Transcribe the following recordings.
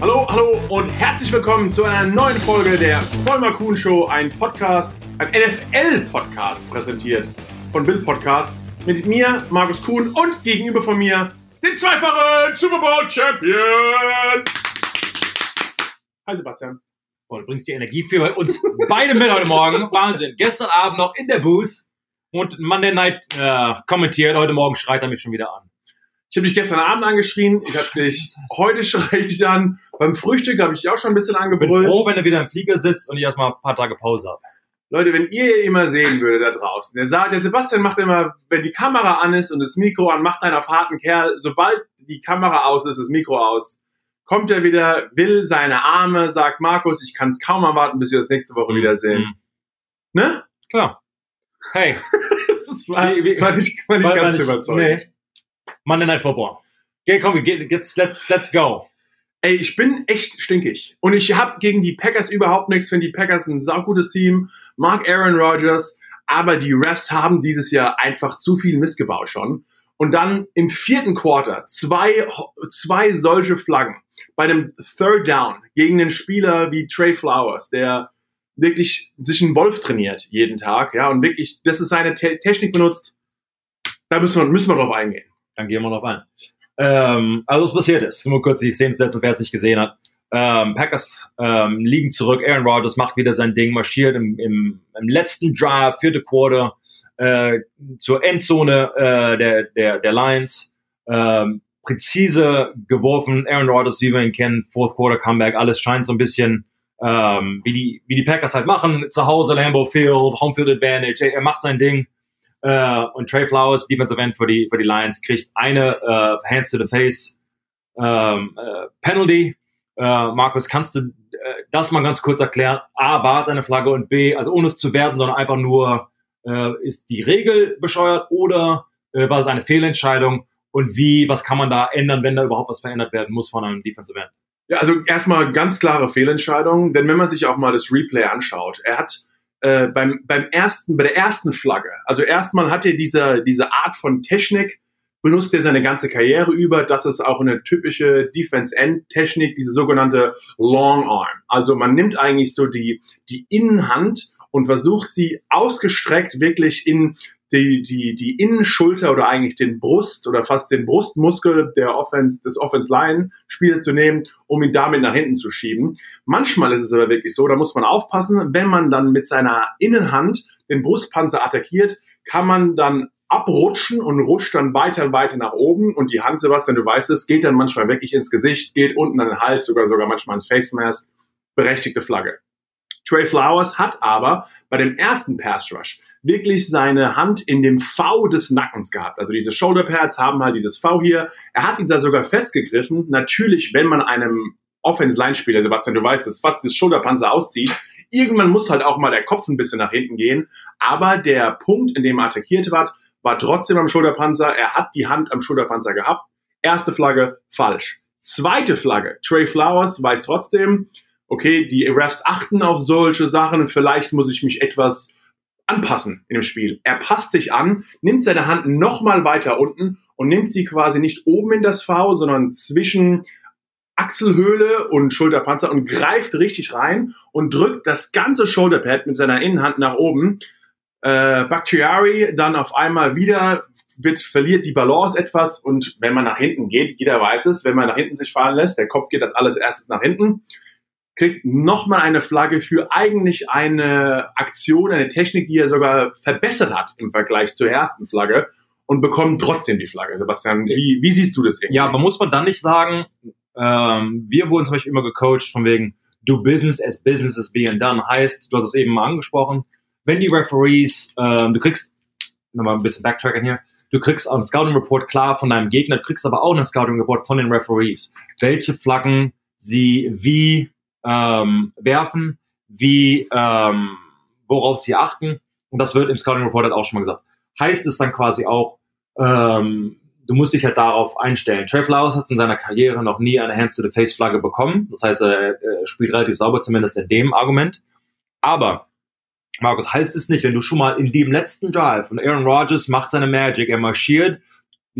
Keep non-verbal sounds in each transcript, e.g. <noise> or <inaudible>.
Hallo, hallo und herzlich willkommen zu einer neuen Folge der Vollmer Kuhn Show, ein Podcast, ein NFL-Podcast präsentiert von Bild Podcast mit mir, Markus Kuhn und gegenüber von mir den zweifachen Super Bowl Champion. Hi Sebastian. Und du bringst die Energie für uns beide mit heute Morgen. Wahnsinn. Gestern Abend noch in der Booth und Monday Night äh, kommentiert. Heute Morgen schreit er mich schon wieder an. Ich habe dich gestern Abend angeschrien, ich habe dich, heute schreie ich dich an, beim Frühstück habe ich dich auch schon ein bisschen Ich bin angebrüllt. froh, wenn er wieder im Flieger sitzt und ich erstmal ein paar Tage Pause habe. Leute, wenn ihr ihn immer sehen würdet da draußen, der, sagt, der Sebastian macht immer, wenn die Kamera an ist und das Mikro an, macht einen auf harten Kerl, sobald die Kamera aus ist, das Mikro aus, kommt er wieder, will seine Arme, sagt Markus, ich kann es kaum erwarten, bis wir das nächste Woche wiedersehen. Mhm. Ne? Klar. Hey, <laughs> Das war, Wie- wie- war nicht, war nicht war ganz nicht- überzeugend. nee. Monday Night Football. Okay, komm, jetzt, let's, let's go. Ey, ich bin echt stinkig. Und ich habe gegen die Packers überhaupt nichts. Finde die Packers ein saugutes Team. Mag Aaron Rodgers. Aber die Refs haben dieses Jahr einfach zu viel Mist gebaut schon. Und dann im vierten Quarter zwei, zwei solche Flaggen. Bei einem Third Down gegen einen Spieler wie Trey Flowers, der wirklich sich einen Wolf trainiert jeden Tag. Ja, und wirklich, das ist seine Te Technik benutzt. Da müssen wir, müssen wir drauf eingehen. Dann gehen wir drauf ein. Ähm, also was passiert ist, nur kurz die Szene setzen, wer es nicht gesehen hat. Ähm, Packers ähm, liegen zurück, Aaron Rodgers macht wieder sein Ding, marschiert im, im, im letzten Drive, vierte Quarter, äh, zur Endzone äh, der, der, der Lions. Ähm, präzise geworfen, Aaron Rodgers, wie wir ihn kennen, Fourth Quarter Comeback, alles scheint so ein bisschen ähm, wie, die, wie die Packers halt machen, zu Hause, Lambeau Field, Home Field Advantage, er macht sein Ding. Äh, und Trey Flowers, Defensive End für die, für die Lions, kriegt eine äh, Hands to the Face ähm, äh, Penalty. Äh, Markus, kannst du äh, das mal ganz kurz erklären? A, war es eine Flagge und B, also ohne es zu werten, sondern einfach nur, äh, ist die Regel bescheuert oder war es eine Fehlentscheidung? Und wie, was kann man da ändern, wenn da überhaupt was verändert werden muss von einem Defensive End? Ja, also erstmal ganz klare Fehlentscheidung, denn wenn man sich auch mal das Replay anschaut, er hat äh, beim, beim ersten, bei der ersten Flagge, also erstmal hat er diese, diese Art von Technik, benutzt er seine ganze Karriere über. Das ist auch eine typische Defense-End-Technik, diese sogenannte Long Arm. Also man nimmt eigentlich so die, die Innenhand und versucht sie ausgestreckt wirklich in die, die, die Innenschulter oder eigentlich den Brust oder fast den Brustmuskel der Offense, des Offense-Line-Spielers zu nehmen, um ihn damit nach hinten zu schieben. Manchmal ist es aber wirklich so, da muss man aufpassen, wenn man dann mit seiner Innenhand den Brustpanzer attackiert, kann man dann abrutschen und rutscht dann weiter und weiter nach oben und die Hand, Sebastian, du weißt es, geht dann manchmal wirklich ins Gesicht, geht unten an den Hals, sogar sogar manchmal ins Face Mask, berechtigte Flagge. Trey Flowers hat aber bei dem ersten Pass Rush wirklich seine Hand in dem V des Nackens gehabt. Also diese Shoulder Pads haben halt dieses V hier. Er hat ihn da sogar festgegriffen. Natürlich, wenn man einem Offense-Line-Spieler, Sebastian, du weißt, das fast das Schulterpanzer auszieht, irgendwann muss halt auch mal der Kopf ein bisschen nach hinten gehen. Aber der Punkt, in dem er attackiert wird, war trotzdem am Schulterpanzer. Er hat die Hand am Schulterpanzer gehabt. Erste Flagge, falsch. Zweite Flagge, Trey Flowers weiß trotzdem, okay, die Refs achten auf solche Sachen. Vielleicht muss ich mich etwas anpassen in dem Spiel. Er passt sich an, nimmt seine Hand nochmal weiter unten und nimmt sie quasi nicht oben in das V, sondern zwischen Achselhöhle und Schulterpanzer und greift richtig rein und drückt das ganze Shoulderpad mit seiner Innenhand nach oben. Äh, Bakhtiari dann auf einmal wieder wird, verliert die Balance etwas und wenn man nach hinten geht, jeder weiß es, wenn man nach hinten sich fallen lässt, der Kopf geht als alles erstes nach hinten, kriegt nochmal eine Flagge für eigentlich eine Aktion, eine Technik, die er sogar verbessert hat im Vergleich zur ersten Flagge und bekommt trotzdem die Flagge. Sebastian, wie, wie siehst du das irgendwie? Ja, aber muss man dann nicht sagen, ähm, wir wurden zum Beispiel immer gecoacht von wegen, do business as business is being done. Heißt, du hast es eben mal angesprochen, wenn die Referees, ähm, du kriegst, nochmal ein bisschen backtracken hier, du kriegst einen Scouting Report klar von deinem Gegner, du kriegst aber auch einen Scouting Report von den Referees, welche Flaggen sie wie ähm, werfen, wie, ähm, worauf sie achten. Und das wird im Scouting Report halt auch schon mal gesagt. Heißt es dann quasi auch, ähm, du musst dich halt darauf einstellen. Trey Flowers hat in seiner Karriere noch nie eine Hands-to-the-Face-Flagge bekommen. Das heißt, er, spielt relativ sauber, zumindest in dem Argument. Aber, Markus, heißt es nicht, wenn du schon mal in dem letzten Drive und Aaron Rodgers macht seine Magic, er marschiert,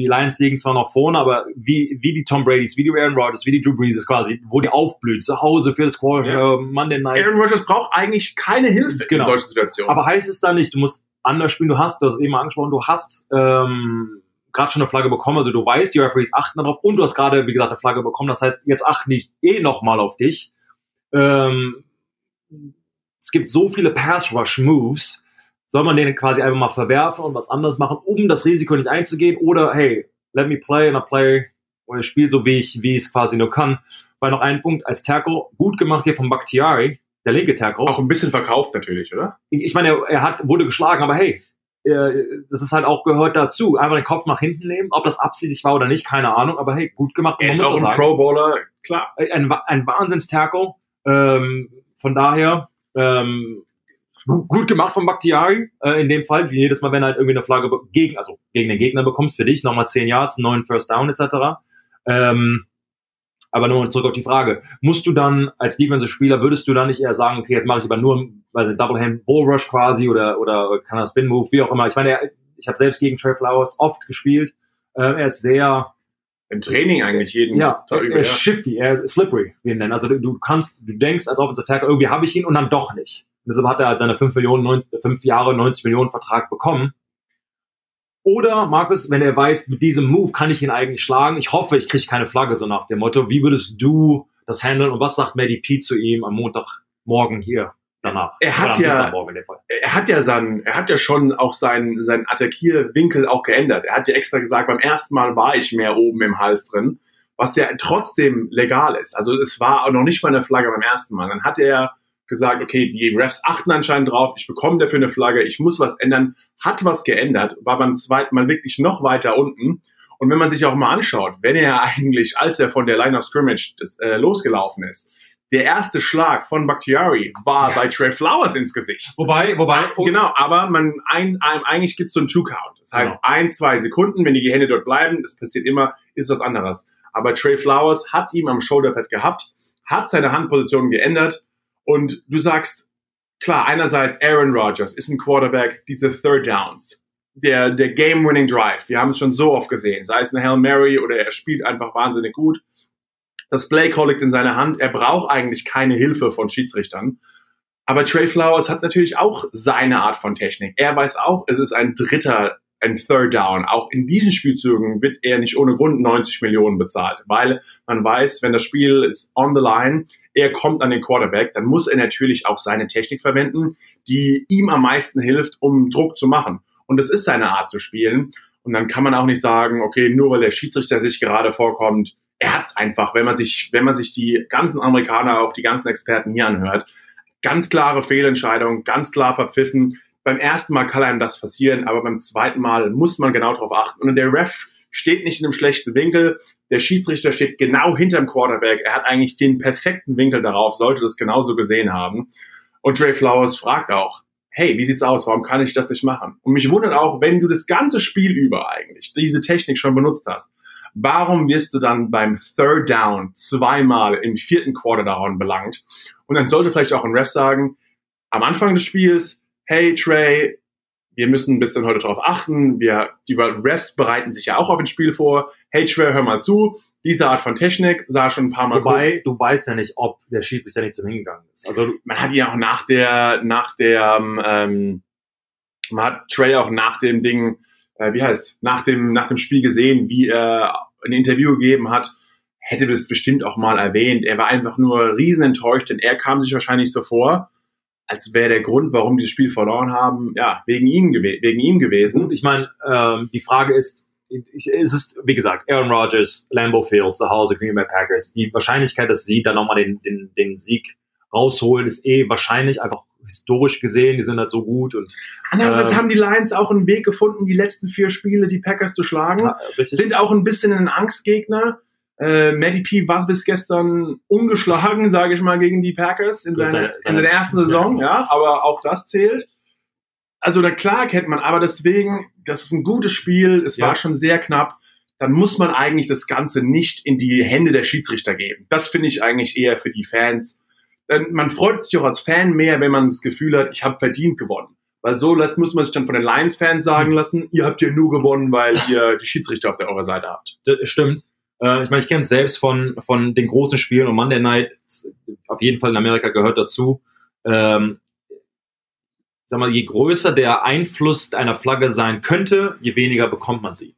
die Lions liegen zwar noch vorne, aber wie, wie die Tom Brady's, wie die Aaron Rodgers, wie die Drew Brees quasi, wo die aufblühen, zu Hause für das Qual Ja. äh, Monday Night. Aaron Rodgers braucht eigentlich keine Hilfe Genau. in solchen Situationen. Aber heißt es dann nicht, du musst anders spielen, du hast, du hast es eben angesprochen, du hast ähm, gerade schon eine Flagge bekommen, also du weißt, die Referees achten darauf und du hast gerade, wie gesagt, eine Flagge bekommen, das heißt, jetzt achten die eh nochmal auf dich. Ähm, es gibt so viele Pass-Rush-Moves, soll man denen quasi einfach mal verwerfen und was anderes machen, um das Risiko nicht einzugehen oder hey, let me play and I play oder ich spiele so, wie ich, wie ich es quasi nur kann. Weil noch ein Punkt als Tackle, gut gemacht hier von Bakhtiari, der linke Tackle auch ein bisschen verkauft natürlich, oder? ich meine, er, er hat, wurde geschlagen, aber hey, äh, das ist halt auch gehört dazu. Einfach den Kopf nach hinten nehmen, ob das absichtlich war oder nicht, keine Ahnung, aber hey, gut gemacht. Er ist auch ein sagen, Pro Bowler, klar. ein, ein Wahnsinns-Tackle. Ähm, von daher, ähm, gut gemacht von Bakhtiari, äh, in dem Fall, wie jedes Mal, wenn er halt irgendwie eine Flagge gegen, also gegen den Gegner bekommst, für dich, nochmal 10 Yards, 9 First Down, etc. Ähm, aber nur zurück auf die Frage. Musst du dann als Defensive-Spieler, würdest du dann nicht eher sagen, okay, jetzt mache ich aber nur also Double Hand Bull Rush quasi oder, oder kann er Spin Move, wie auch immer. Ich meine, ich habe selbst gegen Trey Flowers oft gespielt. Äh, er ist sehr, Im Training eigentlich jeden ja, Tag er, über. er ist shifty, er ist slippery, wie wir ihn nennen. Also du, du kannst, du denkst als Offensive Tackle, irgendwie habe ich ihn und dann doch nicht. Und deshalb hat er halt seine 5 Millionen, 9, 5 Jahre, 90 Millionen Vertrag bekommen. Oder, Markus, wenn er weiß, mit diesem Move kann ich ihn eigentlich schlagen. Ich hoffe, ich kriege keine Flagge, so nach dem Motto. Wie würdest du das handeln und was sagt Maddie P zu ihm am Montagmorgen hier danach? Er hat ja- er hat ja sein, er hat ja schon auch seinen, seinen Attackierwinkel auch geändert. Er hat ja extra gesagt, beim ersten Mal war ich mehr oben im Hals drin, was ja trotzdem legal ist. Also es war auch noch nicht mal eine Flagge beim ersten Mal. Dann hat er gesagt, okay, die Refs achten anscheinend drauf, ich bekomme dafür eine Flagge, ich muss was ändern, hat was geändert, war beim zweiten Mal wirklich noch weiter unten. Und wenn man sich auch mal anschaut, wenn er eigentlich, als er von der Line of Scrimmage das, äh, losgelaufen ist, der erste Schlag von Bakhtiari war bei Trey Flowers ins Gesicht. Wobei, wobei, Genau, aber man ein, ein, eigentlich gibt es so einen Two-Count. Das heißt, Genau. ein, zwei Sekunden, wenn die Hände dort bleiben, das passiert immer, ist was anderes. Aber Trey Flowers hat ihm am Shoulderpad gehabt, hat seine Handposition geändert und du sagst, klar, einerseits Aaron Rodgers ist ein Quarterback, diese Third Downs, der, der Game-Winning Drive, wir haben es schon so oft gesehen, sei es eine Hail Mary oder er spielt einfach wahnsinnig gut. Das Play Call liegt in seiner Hand, er braucht eigentlich keine Hilfe von Schiedsrichtern. Aber Trey Flowers hat natürlich auch seine Art von Technik. Er weiß auch, es ist ein dritter, ein Third Down. Auch in diesen Spielzügen wird er nicht ohne Grund 90 Millionen bezahlt, weil man weiß, wenn das Spiel ist on the line, er kommt an den Quarterback, dann muss er natürlich auch seine Technik verwenden, die ihm am meisten hilft, um Druck zu machen. Und das ist seine Art zu spielen. Und dann kann man auch nicht sagen, okay, nur weil der Schiedsrichter sich gerade vorkommt, er hat's einfach, wenn man sich, wenn man sich die ganzen Amerikaner, auch die ganzen Experten hier anhört, ganz klare Fehlentscheidung, ganz klar verpfiffen. Beim ersten Mal kann einem das passieren, aber beim zweiten Mal muss man genau darauf achten. Und der Ref steht nicht in einem schlechten Winkel. Der Schiedsrichter steht genau hinterm Quarterback. Er hat eigentlich den perfekten Winkel darauf, sollte das genauso gesehen haben. Und Trey Flowers fragt auch, hey, wie sieht's aus? Warum kann ich das nicht machen? Und mich wundert auch, wenn du das ganze Spiel über eigentlich diese Technik schon benutzt hast, warum wirst du dann beim Third Down zweimal im vierten Quarter Down belangt? Und dann sollte vielleicht auch ein Ref sagen, am Anfang des Spiels, hey Trey, wir müssen bis dann heute darauf achten, wir, die Refs bereiten sich ja auch auf ein Spiel vor. Hey Trey, hör mal zu, diese Art von Technik sah schon ein paar Mal Wobei, du weißt ja nicht, ob der Schiedsrichter nicht zum Hingegangen ist. Also, man hat ihn auch nach der, nach der, ähm, man hat Trey auch nach dem Ding, äh, wie heißt, nach dem, nach dem Spiel gesehen, wie er ein Interview gegeben hat, hätte das bestimmt auch mal erwähnt. Er war einfach nur riesen enttäuscht, denn er kam sich wahrscheinlich so vor, als wäre der Grund, warum die das Spiel verloren haben, ja, wegen ihm, wegen ihm gewesen. Ich meine, ähm, die Frage ist, ich, es ist, wie gesagt, Aaron Rodgers, Lambeau Field, zu Hause, Green Bay Packers. Die Wahrscheinlichkeit, dass sie dann nochmal den, den, den Sieg rausholen, ist eh wahrscheinlich einfach historisch gesehen. Die sind halt so gut und Andererseits Ähm, haben die Lions auch einen Weg gefunden, die letzten vier Spiele die Packers zu schlagen. ja, sind auch ein bisschen ein Angstgegner. Äh, Matty P war bis gestern ungeschlagen, sage ich mal, gegen die Packers in, Gut, seiner, seine- in seine- der ersten Saison, ja. ja, aber auch das zählt. Also na klar kennt man, aber deswegen, das ist ein gutes Spiel, es Ja. war schon sehr knapp. Dann muss man eigentlich das Ganze nicht in die Hände der Schiedsrichter geben. Das finde ich eigentlich eher für die Fans. Denn man freut sich auch als Fan mehr, wenn man das Gefühl hat, ich habe verdient gewonnen. Weil so lässt, muss man sich dann von den Lions-Fans sagen Hm. lassen, ihr habt ja nur gewonnen, weil ihr die Schiedsrichter auf der eurer Seite habt. Das stimmt. Äh, ich meine, ich kenne es selbst von, von den großen Spielen und Monday Night, auf jeden Fall in Amerika gehört dazu. Ähm, sag mal, je größer der Einfluss einer Flagge sein könnte, je weniger bekommt man sie.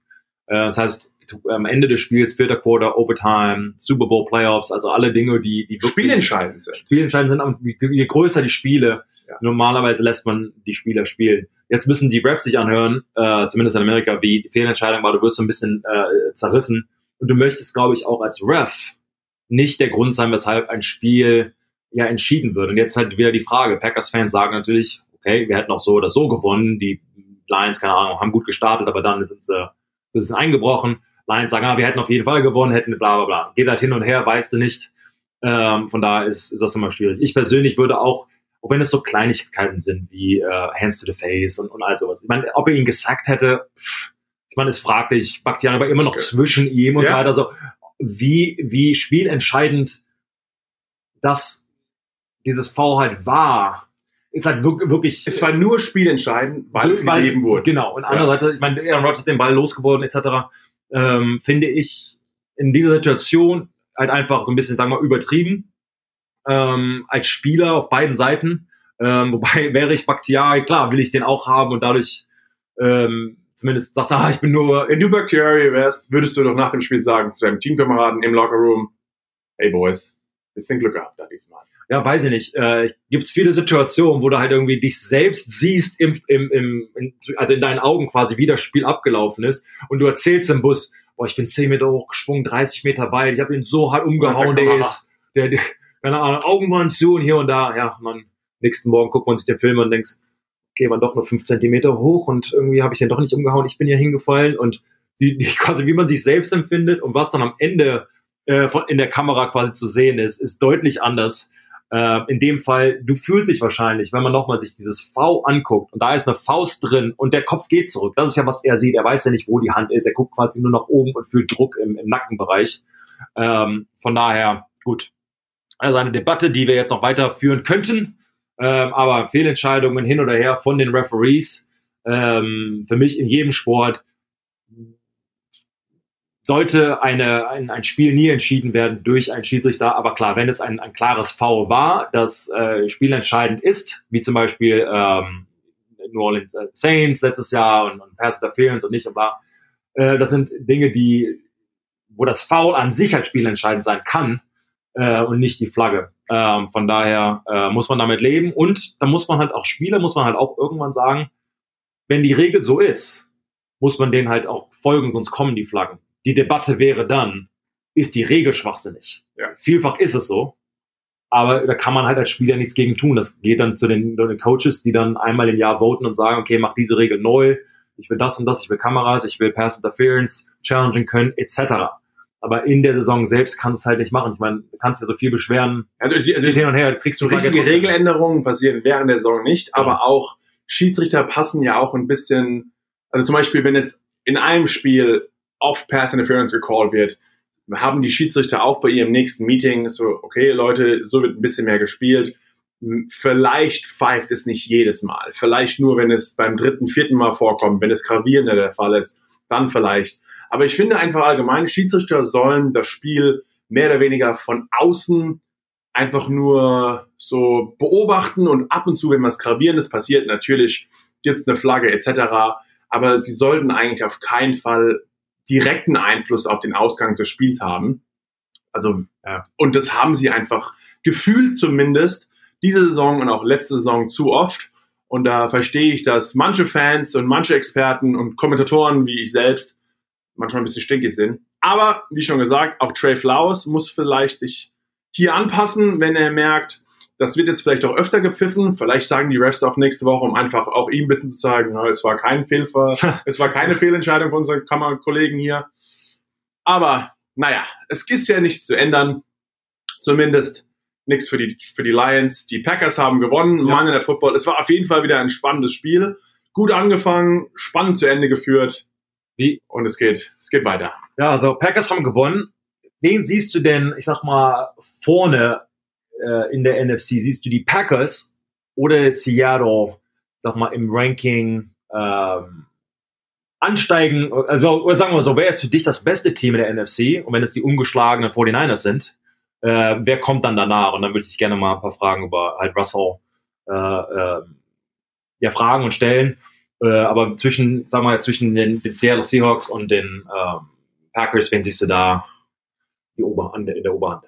Äh, das heißt, am Ende des Spiels, vierter Quarter, Overtime, Super Bowl Playoffs, also alle Dinge, die, die Spielentscheidend sind. spielentscheidend sind, aber je größer die Spiele, Ja. normalerweise lässt man die Spieler spielen. Jetzt müssen die Refs sich anhören, äh, zumindest in Amerika, wie die Fehlentscheidung war, du wirst so ein bisschen äh, zerrissen. Und du möchtest, glaube ich, auch als Ref nicht der Grund sein, weshalb ein Spiel ja entschieden wird. Und jetzt halt wieder die Frage, Packers-Fans sagen natürlich, okay, wir hätten auch so oder so gewonnen, die Lions, keine Ahnung, haben gut gestartet, aber dann sind sie, sind sie eingebrochen. Lions sagen, ah, wir hätten auf jeden Fall gewonnen, hätten bla bla bla. Geht halt hin und her, weißt du nicht. Ähm, von daher ist, ist das immer schwierig. Ich persönlich würde auch, auch wenn es so Kleinigkeiten sind wie äh, Hands to the Face und, und all sowas. Ich meine, ob er ihn gesackt hätte, pff, ich meine, ist fraglich. Bakhtiari war immer noch Okay. zwischen ihm und so Ja. weiter. Also wie, wie spielentscheidend das dieses V halt war, ist halt wirk- wirklich. Es war nur spielentscheidend, weil es gegeben wurde. Genau. Und andererseits, ich meine, Aaron Rodgers hat den Ball losgeworden, etc., ähm, finde ich in dieser Situation halt einfach so ein bisschen, sagen wir mal, übertrieben. Ähm, als Spieler auf beiden Seiten. Ähm, <laughs> wobei wäre ich Bakhtiari, klar, will ich den auch haben und dadurch ähm, zumindest sagst, ah, ich bin nur Wenn du Bakhtiari wärst, würdest du doch nach dem Spiel sagen zu deinem Teamkameraden im Lockerroom, hey Boys, bisschen Glück gehabt da diesmal. ja, weiß ich nicht. Äh, Gibt es viele Situationen, wo du halt irgendwie dich selbst siehst, im, im, im, in, also in deinen Augen quasi, wie das Spiel abgelaufen ist und du erzählst im Bus, boah, ich bin 10 Meter hochgesprungen, 30 Meter weit, ich habe ihn so hart umgehauen, der der ist, der, der, <laughs> keine Ahnung, Augen waren zu und hier und da, ja, man, nächsten Morgen guckt man sich den Film an und denkst, okay, waren doch nur 5 Zentimeter hoch und irgendwie habe ich den doch nicht umgehauen, ich bin ja hingefallen und die, die <laughs> quasi, wie man sich selbst empfindet und was dann am Ende äh, in der Kamera quasi zu sehen ist, ist deutlich anders. Äh, in dem Fall, du fühlst dich wahrscheinlich, wenn man nochmal sich dieses V anguckt und da ist eine Faust drin und der Kopf geht zurück. Das ist ja, was er sieht. Er weiß ja nicht, wo die Hand ist. Er guckt quasi nur nach oben und fühlt Druck im, im Nackenbereich. Ähm, von daher, gut. Also eine Debatte, die wir jetzt noch weiterführen könnten. Ähm, aber Fehlentscheidungen hin oder her von den Referees. Ähm, für mich in jedem Sport sollte eine, ein, ein Spiel nie entschieden werden durch einen Schiedsrichter. Aber klar, wenn es ein, ein klares Foul war, das äh, spielentscheidend ist, wie zum Beispiel ähm, New Orleans äh, Saints letztes Jahr und, und Pass Interference und nicht und äh, das sind Dinge, die, wo das Foul an sich halt spielentscheidend sein kann äh, und nicht die Flagge. Ähm, von daher äh, muss man damit leben und da muss man halt auch Spieler, muss man halt auch irgendwann sagen, wenn die Regel so ist, muss man denen halt auch folgen, sonst kommen die Flaggen. Die Debatte wäre dann, ist die Regel schwachsinnig? Ja. Vielfach ist es so. Aber da kann man halt als Spieler nichts gegen tun. Das geht dann zu den, den Coaches, die dann einmal im Jahr voten und sagen, okay, mach diese Regel neu. Ich will das und das, ich will Kameras, ich will Pass Interference challengen können, etc. Aber in der Saison selbst kannst du es halt nicht machen. Ich meine, du kannst ja so viel beschweren, Also, also hin und her, kriegst du richtige. Regeländerungen passieren während der Saison nicht, aber auch Schiedsrichter passen ja auch ein bisschen, also zum Beispiel, wenn jetzt in einem Spiel oft Pass Interference gecallt wird, haben die Schiedsrichter auch bei ihrem nächsten Meeting so, okay, Leute, so wird ein bisschen mehr gespielt. Vielleicht pfeift es nicht jedes Mal. Vielleicht nur, wenn es beim dritten, vierten Mal vorkommt, wenn es gravierender der Fall ist, dann vielleicht. Aber ich finde einfach allgemein, Schiedsrichter sollen das Spiel mehr oder weniger von außen einfach nur so beobachten und ab und zu, wenn was Gravierendes passiert, natürlich gibt's eine Flagge etc. Aber sie sollten eigentlich auf keinen Fall direkten Einfluss auf den Ausgang des Spiels haben. Also, Ja. und das haben sie einfach gefühlt zumindest diese Saison und auch letzte Saison zu oft. Und da verstehe ich, dass manche Fans und manche Experten und Kommentatoren wie ich selbst manchmal ein bisschen stinkig sind. Aber wie schon gesagt, auch Trey Flowers muss vielleicht sich hier anpassen, wenn er merkt, das wird jetzt vielleicht auch öfter gepfiffen. Vielleicht sagen die Refs auch nächste Woche, um einfach auch ihm ein bisschen zu zeigen, na, es war kein Fehlver, <laughs> es war keine Fehlentscheidung von unseren Kammerkollegen hier. Aber naja, es ist ja nichts zu ändern. Zumindest nichts für die, für die Lions. Die Packers haben gewonnen. Ja. Monday Night Football. Es war auf jeden Fall wieder ein spannendes Spiel. Gut angefangen, spannend zu Ende geführt. Wie? Und es geht, es geht weiter. Ja, also Packers haben gewonnen. Wen siehst du denn, ich sag mal, vorne äh, in der NFC? Siehst du die Packers oder Seattle sag mal, im Ranking ähm, ansteigen, also sagen wir so, wer ist für dich das beste Team in der NFC? Und wenn es die ungeschlagenen 49ers sind, äh, wer kommt dann danach? Und dann würde ich gerne mal ein paar Fragen über halt Russell äh, äh, ja, fragen und stellen. Äh, aber zwischen, wir mal, zwischen den, den Seattle Seahawks und den äh, Packers, wen siehst du da die Oberhand, in der Oberhand?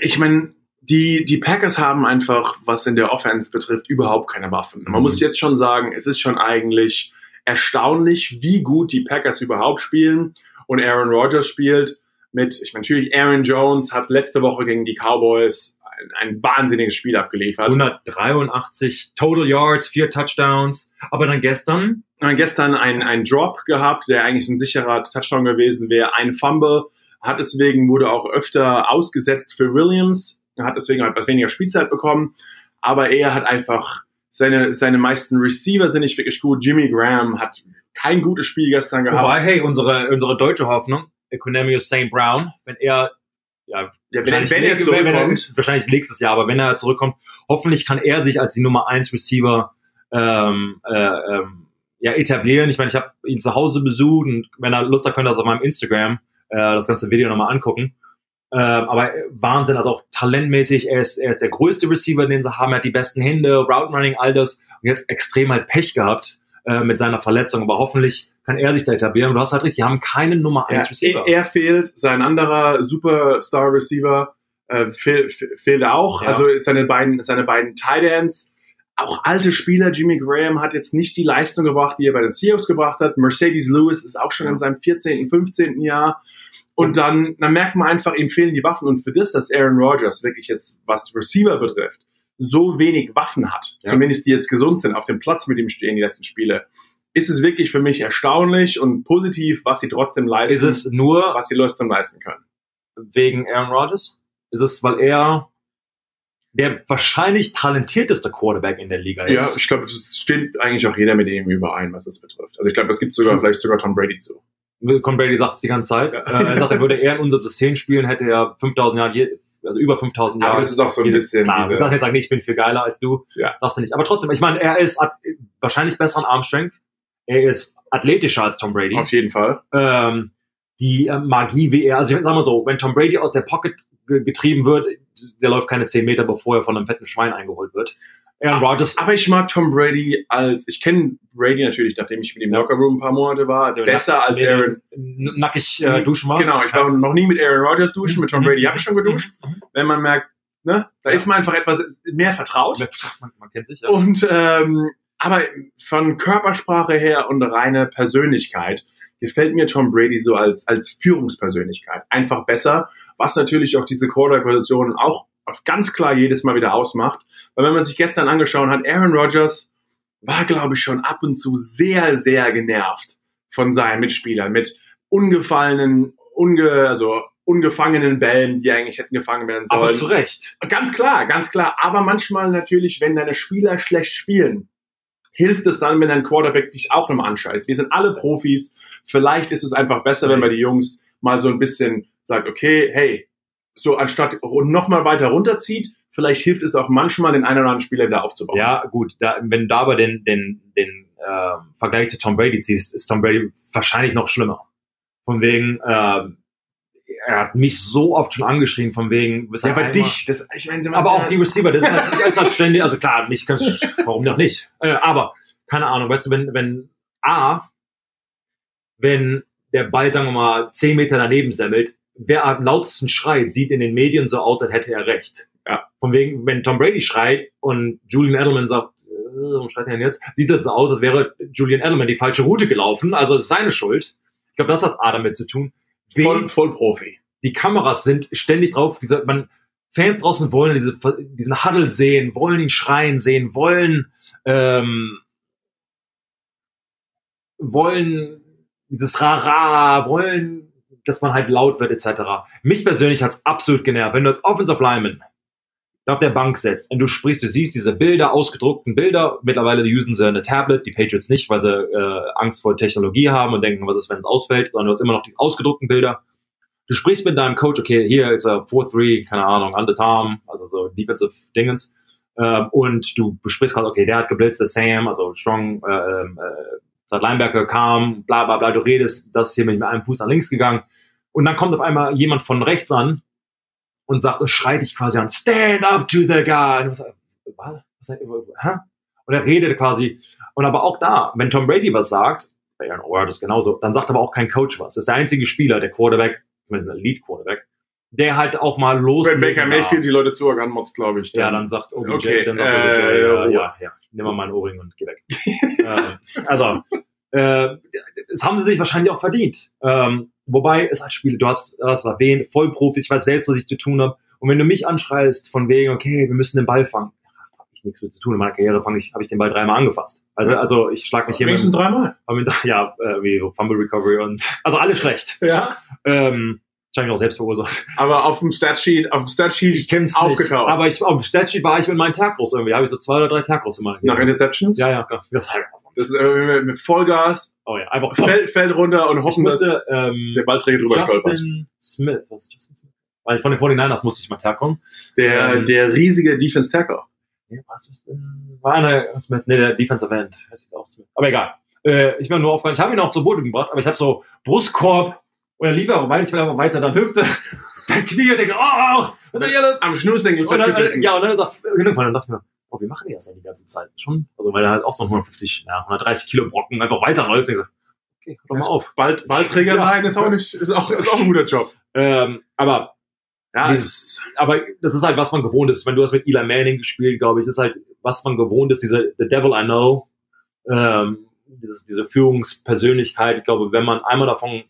Ich meine, die, die Packers haben einfach, was in der Offense betrifft, überhaupt keine Waffen. Man mhm. muss jetzt schon sagen, es ist schon eigentlich erstaunlich, wie gut die Packers überhaupt spielen und Aaron Rodgers spielt mit, ich meine, natürlich Aaron Jones hat letzte Woche gegen die Cowboys ein, wahnsinniges Spiel abgeliefert. 183 Total Yards, vier Touchdowns, aber dann gestern? Dann gestern ein, ein Drop gehabt, der eigentlich ein sicherer Touchdown gewesen wäre, ein Fumble, hat deswegen, wurde auch öfter ausgesetzt für Williams, hat deswegen halt etwas weniger Spielzeit bekommen, aber er hat einfach seine, seine meisten Receiver sind nicht wirklich gut. Jimmy Graham hat kein gutes Spiel gestern gehabt. Wobei, hey, unsere, unsere deutsche Hoffnung, Economius St. Brown, wenn er, ja, ja wenn, er zurückkommt, wenn wahrscheinlich nächstes Jahr, aber wenn er zurückkommt, hoffentlich kann er sich als die Nummer 1 Receiver ähm, äh, ähm, ja, etablieren. Ich meine, ich habe ihn zu Hause besucht und wenn er Lust hat, könnt ihr das auf meinem Instagram äh, das ganze Video nochmal angucken. Äh, aber Wahnsinn, also auch talentmäßig, er ist, er ist der größte Receiver, den sie haben, er hat die besten Hände, Route Running, all das. Und jetzt extrem halt Pech gehabt äh, mit seiner Verletzung, aber hoffentlich kann er sich da etablieren. Und du hast halt richtig, die haben keinen Nummer 1 ja, Receiver. Er, er, fehlt, sein anderer Superstar Receiver äh, fehl, fehlt auch. Ja. Also seine beiden, seine beiden Tight Ends auch alte Spieler, Jimmy Graham hat jetzt nicht die Leistung gebracht, die er bei den Seahawks gebracht hat. Mercedes Lewis ist auch schon in seinem 14., 15. Jahr. Und dann, dann merkt man einfach, ihm fehlen die Waffen. Und für das, dass Aaron Rodgers wirklich jetzt, was Receiver betrifft, so wenig Waffen hat, ja. zumindest die jetzt gesund sind, auf dem Platz mit ihm stehen, die letzten Spiele, ist es wirklich für mich erstaunlich und positiv, was sie trotzdem leisten. Ist es nur, was sie trotzdem leisten können. Wegen Aaron Rodgers? Ist es, weil er der wahrscheinlich talentierteste Quarterback in der Liga ist. Ja, ich glaube, es steht eigentlich auch jeder mit ihm überein, was das betrifft. Also ich glaube, es gibt sogar vielleicht sogar Tom Brady zu. Tom Brady sagt es die ganze Zeit. Ja. Äh, er sagt, er würde eher in unser System spielen, hätte er 5000 Jahre, also über 5000 Jahre. Aber das ist auch so ein bisschen. Klar, sagst jetzt sagen, nee, ich bin viel geiler als du. Ja. Sagst du nicht. Aber trotzdem, ich meine, er ist wahrscheinlich besser an Armstrength. Er ist athletischer als Tom Brady. Auf jeden Fall. Ähm, die äh, Magie, wie er, also ich sag mal so, wenn Tom Brady aus der Pocket getrieben wird, der läuft keine 10 Meter, bevor er von einem fetten Schwein eingeholt wird. Aaron Rodgers. Aber ich mag Tom Brady als, ich kenne Brady natürlich, nachdem ich mit ihm im Locker Room ein paar Monate war, besser als Aaron. Nackig äh, duschen warst. Genau, ich war noch nie mit Aaron Rodgers duschen, mit Tom Brady habe ich schon geduscht. Mhm. Mhm. Wenn man merkt, ne, da ja. ist man einfach etwas mehr vertraut. Man, man kennt sich, ja. Und, ähm, aber von Körpersprache her und reine Persönlichkeit gefällt mir Tom Brady so als, als Führungspersönlichkeit einfach besser, was natürlich auch diese Quarterback-Position auch ganz klar jedes Mal wieder ausmacht. Weil wenn man sich gestern angeschaut hat, Aaron Rodgers war, glaube ich, schon ab und zu sehr, sehr genervt von seinen Mitspielern mit ungefallenen, unge, also ungefangenen Bällen, die eigentlich hätten gefangen werden sollen. Aber zu Recht. Ganz klar, ganz klar. Aber manchmal natürlich, wenn deine Spieler schlecht spielen, hilft es dann, wenn dein Quarterback dich auch nochmal anscheißt. Wir sind alle Profis. Vielleicht ist es einfach besser, wenn man die Jungs mal so ein bisschen sagt, okay, hey, so anstatt nochmal weiter runterzieht, vielleicht hilft es auch manchmal, den einen oder anderen Spieler da aufzubauen. Ja, gut, da, wenn du da aber den, den, den äh, Vergleich zu Tom Brady ziehst, ist Tom Brady wahrscheinlich noch schlimmer. Von wegen, äh, er hat mich so oft schon angeschrien, von wegen, ja, aber dich, das, ich meine, aber auch die Receiver, das ist ist halt ständig, also klar, mich kannst warum noch nicht? Äh, aber, keine Ahnung, weißt du, wenn, wenn, A, wenn der Ball, sagen wir mal, zehn Meter daneben semmelt, wer am lautesten schreit, sieht in den Medien so aus, als hätte er recht. Ja. Von wegen, wenn Tom Brady schreit und Julian Edelman sagt, äh, warum schreit er denn jetzt? Sieht das so aus, als wäre Julian Edelman die falsche Route gelaufen, also ist seine Schuld. Ich glaube, das hat A damit zu tun. Voll, voll Profi. Die Kameras sind ständig drauf. Man, Fans draußen wollen diese, diesen Huddle sehen, wollen ihn schreien sehen, wollen, ähm, wollen dieses Rara, wollen, dass man halt laut wird, etc. Mich persönlich hat's absolut genervt. Wenn du als Offensive Lineman auf der Bank sitzt und du sprichst, du siehst diese Bilder, ausgedruckten Bilder, mittlerweile usen sie eine Tablet, die Patriots nicht, weil sie äh, Angst vor Technologie haben und denken, was ist, wenn es ausfällt, sondern du hast immer noch die ausgedruckten Bilder. Du sprichst mit deinem Coach, okay, hier ist a 4-3, keine Ahnung, under Tom, also so Defensive Dingens. Ähm, und du besprichst gerade, okay, der hat geblitzt, der Sam, also Strong, äh, äh, seit Linebacker kam, bla bla bla, du redest, das hier mit einem Fuß nach links gegangen. Und dann kommt auf einmal jemand von rechts an und sagt und schreit dich quasi an, stand up to the guy. Und, was, was, was, und er redet quasi. Und aber auch da, wenn Tom Brady was sagt, Aaron Rodgers genauso, dann sagt aber auch kein Coach was. Das ist der einzige Spieler, der Quarterback, zumindest der Lead Quarterback, der halt auch mal los. Wenn Baker Mayfield die Leute zu anmotzt, glaube ich. Dann. Ja, dann sagt OBJ, okay, dann sagt OBJ, äh, Ruhe. ja, ja, nimm mal meinen Ohrring und geh weg. <laughs> äh, also, äh, das haben sie sich wahrscheinlich auch verdient. Ähm, wobei es halt Spiele, du hast das erwähnt, Vollprofi, ich weiß selbst, was ich zu tun habe. Und wenn du mich anschreist von wegen, okay, wir müssen den Ball fangen, habe ich nichts mit zu tun. In meiner Karriere fange ich, habe ich den Ball dreimal angefasst. Also, also ich schlag mich hier Wenigstens dreimal. mit, <laughs> ja, äh, wie Fumble Recovery und also alles schlecht. Ja. Ähm, wahrscheinlich auch selbst verursacht. Aber auf dem Statsheet, auf dem Statsheet Ich kenn's aufgetaucht. nicht. Aber ich, auf dem Statsheet war ich mit meinen Tacos irgendwie. Da habe ich so zwei oder drei Tacos in meiner Nach. Interceptions. Ja, ja, das halt Das ist äh, mit Vollgas, Oh ja, einfach fällt, fällt runter und hoffen, dass musste, ähm, der Ballträger drüber stolpert. Justin Smith, was ist Justin Smith? Weil von den 49ers musste ich mal herkommen. Der, ähm, der riesige Defense Tackle. Ja, was ist denn? War einer Smith, nee, der Defensive End. Auch Smith. Aber egal. Äh, ich bin nur aufgefallen, ich habe ihn auch zu Boden gebracht, aber ich habe so Brustkorb und er lief aber weiter, ich will aber weiter, dann Hüfte, <laughs> dann Knie und denke, oh, was denn hier alles? Am Schnürsenkel dann, festgebissen. ja, und dann ist er hingefallen und dachte ich mir, oh, wie machen die das denn die ganze Zeit? Schon? Also, weil er halt auch so 150, ja, 130 Kilo Brocken einfach weiterläuft. Und ich so, okay, hör doch mal auf. Bald, Ballträger <laughs> Ja. sein ist auch nicht, ist auch, ist auch ein guter Job. Ähm, aber Ja, Dieses- aber das ist halt, was man gewohnt ist. Wenn du hast mit Eli Manning gespielt, glaube ich, ist halt, was man gewohnt ist, diese The Devil I Know, ähm, dieses, diese Führungspersönlichkeit. Ich glaube, wenn man einmal davon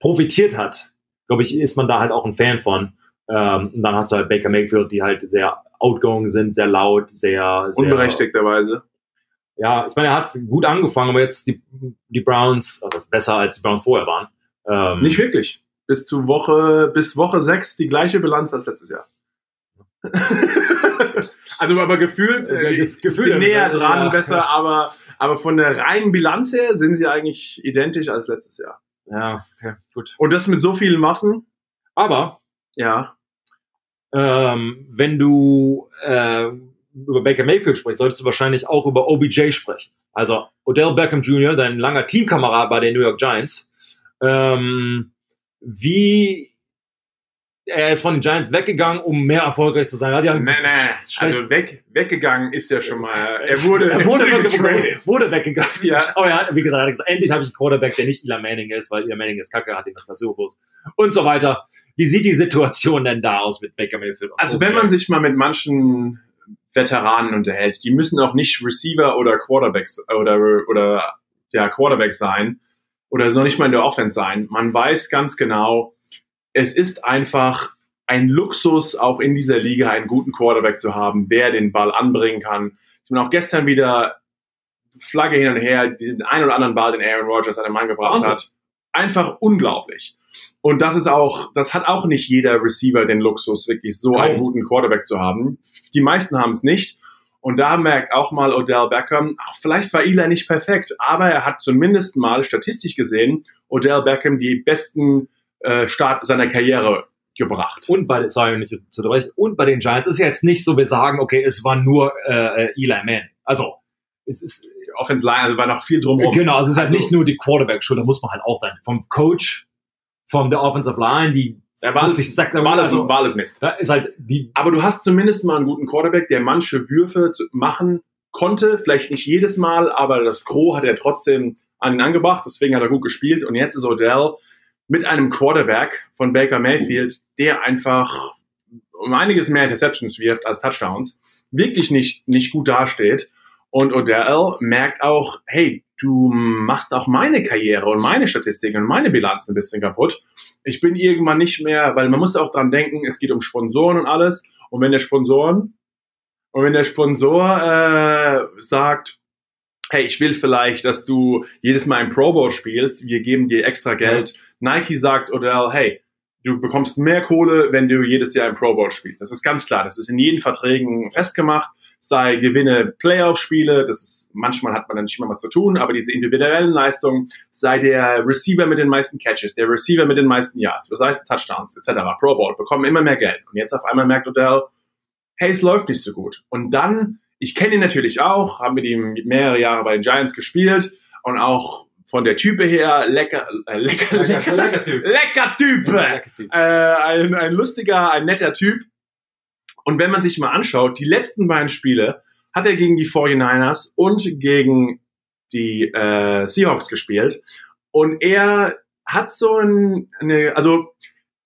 profitiert hat, glaube ich, ist man da halt auch ein Fan von. Ähm, und dann hast du halt Baker Mayfield, die halt sehr outgoing sind, sehr laut, sehr, sehr unberechtigterweise. Ja, ich meine, er hat gut angefangen, aber jetzt die, die Browns, also das ist besser als die Browns vorher waren. Ähm, Nicht wirklich. Bis zu Woche, bis Woche 6 die gleiche Bilanz als letztes Jahr. <laughs> also aber gefühlt, äh, gef- gefühlt näher ja. dran und besser, aber, aber von der reinen Bilanz her sind sie eigentlich identisch als letztes Jahr. Ja, okay, gut. Und das mit so vielen Waffen, Aber ja. ähm, wenn du äh, über Baker Mayfield sprichst, solltest du wahrscheinlich auch über OBJ sprechen. Also Odell Beckham Jr., dein langer Teamkamerad bei den New York Giants. Ähm, wie er ist von den Giants weggegangen, um mehr erfolgreich zu sein. Er hat ja Nee, nee. Also weg, weggegangen ist ja schon mal. Er wurde, er wurde, weggegangen, wurde weggegangen. Ja. Aber er hat, wie gesagt, er hat gesagt, endlich habe ich einen Quarterback, der nicht Eli Manning ist, weil Eli Manning ist kacke, hat ihn das Bowls und so weiter. Wie sieht die Situation denn da aus mit Baker Mayfield? Also OBJ? wenn man sich mal mit manchen Veteranen unterhält, die müssen auch nicht Receiver oder Quarterbacks oder oder ja Quarterbacks sein oder noch nicht mal in der Offense sein. Man weiß ganz genau, es ist einfach ein Luxus, auch in dieser Liga einen guten Quarterback zu haben, der den Ball anbringen kann. Ich bin auch gestern wieder Flagge hin und her, den einen oder anderen Ball, den Aaron Rodgers an den Mann gebracht Wahnsinn. hat. Einfach unglaublich. Und das ist auch, das hat auch nicht jeder Receiver den Luxus, wirklich so einen guten Quarterback zu haben. Die meisten haben es nicht. Und da merkt auch mal Odell Beckham, ach, vielleicht war Eli nicht perfekt, aber er hat zumindest mal statistisch gesehen Odell Beckham die besten äh, Start seiner Karriere gebracht. und bei, sorry, nicht zu unterbrechen, und bei den Giants ist jetzt nicht so, wir sagen, okay, es war nur äh, äh, Eli Manning. Also, es ist, Die Offense Line, also war noch viel drumherum. genau, es ist halt Also- nicht nur die Quarterback-Schuld, da muss man halt auch sein. Vom Coach, von der Offensive Line, die Er war, 50 Sack, war, alles, also, war alles Mist. ist halt die, Aber du hast zumindest mal einen guten Quarterback, der manche Würfe machen konnte. Vielleicht nicht jedes Mal, aber das Gros hat er trotzdem an ihn angebracht. Deswegen hat er gut gespielt. Und jetzt ist Odell mit einem Quarterback von Baker Mayfield, der einfach um einiges mehr Interceptions wirft als Touchdowns, wirklich nicht, nicht gut dasteht. Und Odell merkt auch, hey, du machst auch meine Karriere und meine Statistiken und meine Bilanz ein bisschen kaputt. Ich bin irgendwann nicht mehr, weil man muss auch dran denken, es geht um Sponsoren und alles. Und wenn der Sponsoren und wenn der Sponsor äh, sagt, hey, ich will vielleicht, dass du jedes Mal im Pro Bowl spielst, wir geben dir extra Geld. Nike sagt Odell, hey, du bekommst mehr Kohle, wenn du jedes Jahr im Pro Bowl spielst. Das ist ganz klar. Das ist in jeden Verträgen festgemacht. Sei gewinne Playoff-Spiele, das ist, manchmal hat man dann nicht mehr was zu tun, aber diese individuellen Leistungen, sei der Receiver mit den meisten Catches, der Receiver mit den meisten Yards, das heißt Touchdowns etc., Pro Bowl, bekommen immer mehr Geld. Und jetzt auf einmal merkt Odell, hey, es läuft nicht so gut. Und dann, ich kenne ihn natürlich auch, habe mit ihm mehrere Jahre bei den Giants gespielt und auch von der Type her lecker, äh, lecker, lecker, lecker Typ. Lecker Typ. Lecker Typ. Äh, ein, ein lustiger, ein netter Typ. Und wenn man sich mal anschaut, die letzten beiden Spiele hat er gegen die 49ers und gegen die äh, Seahawks gespielt. Und er hat so ein, eine, also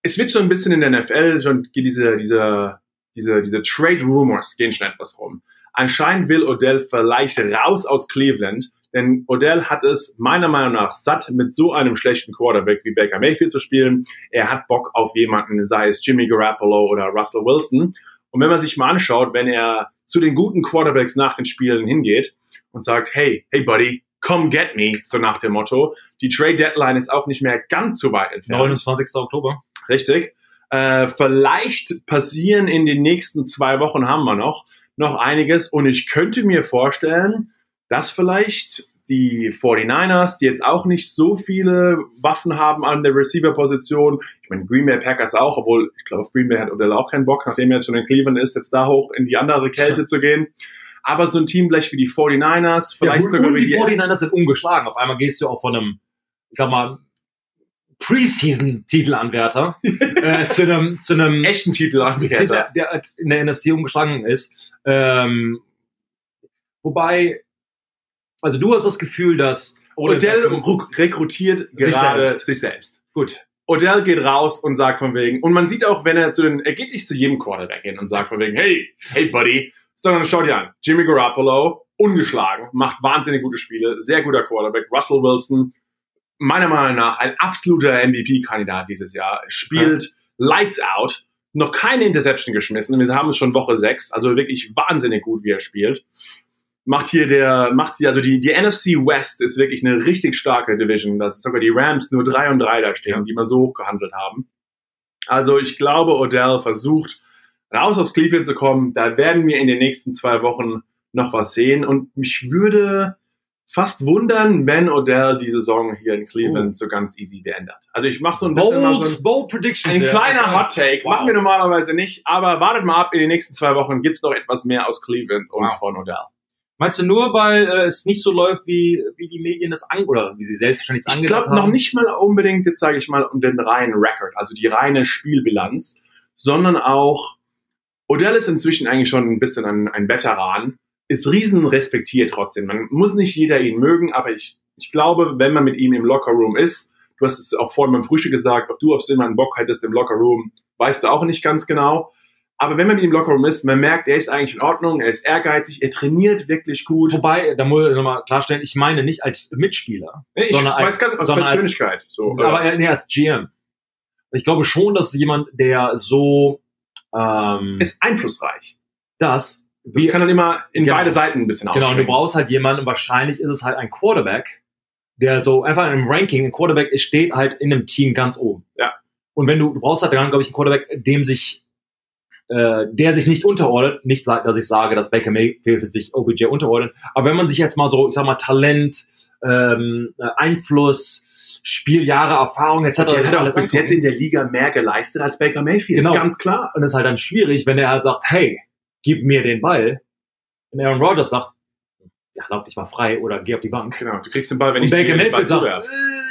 es wird schon ein bisschen in der NFL schon diese, diese, diese, diese Trade Rumors gehen schon etwas rum. Anscheinend will Odell vielleicht raus aus Cleveland, denn Odell hat es meiner Meinung nach satt, mit so einem schlechten Quarterback wie Baker Mayfield zu spielen. Er hat Bock auf jemanden, sei es Jimmy Garoppolo oder Russell Wilson. Und wenn man sich mal anschaut, wenn er zu den guten Quarterbacks nach den Spielen hingeht und sagt, hey, hey Buddy, come get me, so nach dem Motto. Die Trade Deadline ist auch nicht mehr ganz so weit entfernt. 29. Oktober. Richtig. Äh, vielleicht passieren in den nächsten zwei Wochen haben wir noch noch einiges und ich könnte mir vorstellen, dass vielleicht die 49ers, die jetzt auch nicht so viele Waffen haben an der Receiver-Position, ich meine Green Bay Packers auch, obwohl ich glaube, auf Green Bay hat Odell auch keinen Bock, nachdem er jetzt schon in Cleveland ist, jetzt da hoch in die andere Kälte zu gehen. Aber so ein Team vielleicht wie die 49ers, vielleicht ja, und, sogar und wie die die 49ers sind ungeschlagen. Auf einmal gehst du auch von einem, ich sag mal, Preseason-Titelanwärter <laughs> äh, zu einem, zu einem echten Titel der, der in der NFC umgeschlagen ist. Ähm, wobei, also du hast das Gefühl, dass Odell ruk- rekrutiert Sich gerade selbst. sich selbst. gut. Odell geht raus und sagt von wegen, und man sieht auch, wenn er zu den, er geht nicht zu jedem Quarterback hin und sagt von wegen, hey, hey Buddy, sondern schau dir an, Jimmy Garoppolo, ungeschlagen, macht wahnsinnig gute Spiele, sehr guter Quarterback, Russell Wilson, meiner Meinung nach ein absoluter MVP-Kandidat dieses Jahr, spielt Lights Out, noch keine Interception geschmissen, wir haben es schon Woche 6, also wirklich wahnsinnig gut, wie er spielt. Macht hier der, macht hier, also die, die NFC West ist wirklich eine richtig starke Division. Das ist sogar die Rams nur 3 und 3 da stehen, die mal so hoch gehandelt haben. Also ich glaube, Odell versucht, raus aus Cleveland zu kommen. Da werden wir in den nächsten zwei Wochen noch was sehen. Und mich würde fast wundern, wenn Odell die Saison hier in Cleveland so ganz easy beendet. Also ich mache so ein bisschen mal so ein, Bold, bold Predictions. ein kleiner Hot Take. Wow. Machen wir normalerweise nicht. Aber wartet mal ab, in den nächsten zwei Wochen gibt's noch etwas mehr aus Cleveland und Wow. von Odell. Meinst du nur, weil äh, es nicht so läuft, wie, wie die Medien das an oder wie sie selbstverständlich Ich angedacht glaube haben? noch nicht mal unbedingt, jetzt sage ich mal, um den reinen Record, also die reine Spielbilanz, sondern auch, Odell ist inzwischen eigentlich schon ein bisschen ein, ein Veteran, ist riesen respektiert trotzdem. Man muss nicht jeder ihn mögen, aber ich, ich glaube, wenn man mit ihm im Lockerroom ist, du hast es auch vorhin beim Frühstück gesagt, ob du auf jemanden Bock hättest im Lockerroom, weißt du auch nicht ganz genau. Aber wenn man mit ihm im Lockerroom ist, man merkt, er ist eigentlich in Ordnung, er ist ehrgeizig, er trainiert wirklich gut. Wobei, da muss ich nochmal klarstellen, ich meine nicht als Mitspieler, Ich sondern weiß als, gar als sondern als, Persönlichkeit. so, aber er- nee, als GM. Ich glaube schon, dass jemand, der so ähm, ist einflussreich. das, Das wie, kann dann immer in Genau. beide Seiten ein bisschen genau, und du brauchst halt jemanden, wahrscheinlich ist es halt ein Quarterback, der so einfach im Ranking, ein Quarterback steht halt in einem Team ganz oben. Ja. Und wenn du, du brauchst halt dann, glaube ich, einen Quarterback, dem sich, äh, der sich nicht unterordnet, nicht, dass ich sage, dass Baker Mayfield sich OBJ unterordnet, aber wenn man sich jetzt mal so, ich sag mal, Talent, ähm, äh, Einfluss, Spieljahre, Erfahrung etc. der das hat auch bis jetzt in der Liga mehr geleistet als Baker Mayfield. Genau. Ganz klar. Und es ist halt dann schwierig, wenn er halt sagt, hey, gib mir den Ball. Und Aaron Rodgers sagt, ja, lauf dich mal frei oder geh auf die Bank. Genau. Du kriegst den Ball, wenn Und ich Baker dir den Ball Mayfield sagt, äh,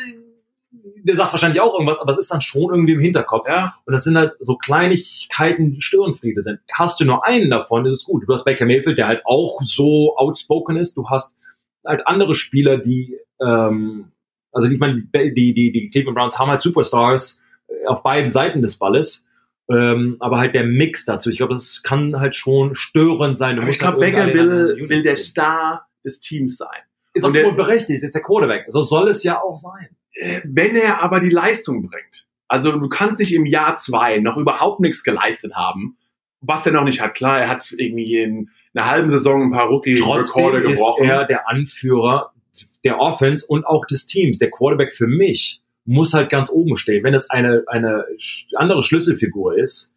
der sagt wahrscheinlich auch irgendwas, aber es ist dann schon irgendwie im Hinterkopf. Ja, Und das sind halt so Kleinigkeiten, die Störenfriede sind. Hast du nur einen davon, ist es gut. Du hast Baker Mayfield, der halt auch so outspoken ist. Du hast halt andere Spieler, die, ähm, also ich meine, die, die, die Cleveland Browns haben halt Superstars äh, auf beiden Seiten des Balles. Ähm, aber halt der Mix dazu. Ich glaube, das kann halt schon störend sein. Ich glaube, halt Baker irgendeine will, will der. Star des Teams sein. Ist auch der- berechtigt, ist der Quarterback. So soll es ja auch sein. Äh, Wenn er aber die Leistung bringt. Also du kannst dich im Jahr zwei noch überhaupt nichts geleistet haben, was er noch nicht hat. Klar, er hat irgendwie in einer halben Saison ein paar Rookie-Rekorde Trotzdem ist gebrochen. er der Anführer der Offense und auch des Teams. Der Quarterback für mich muss halt ganz oben stehen. Wenn es eine, eine andere Schlüsselfigur ist,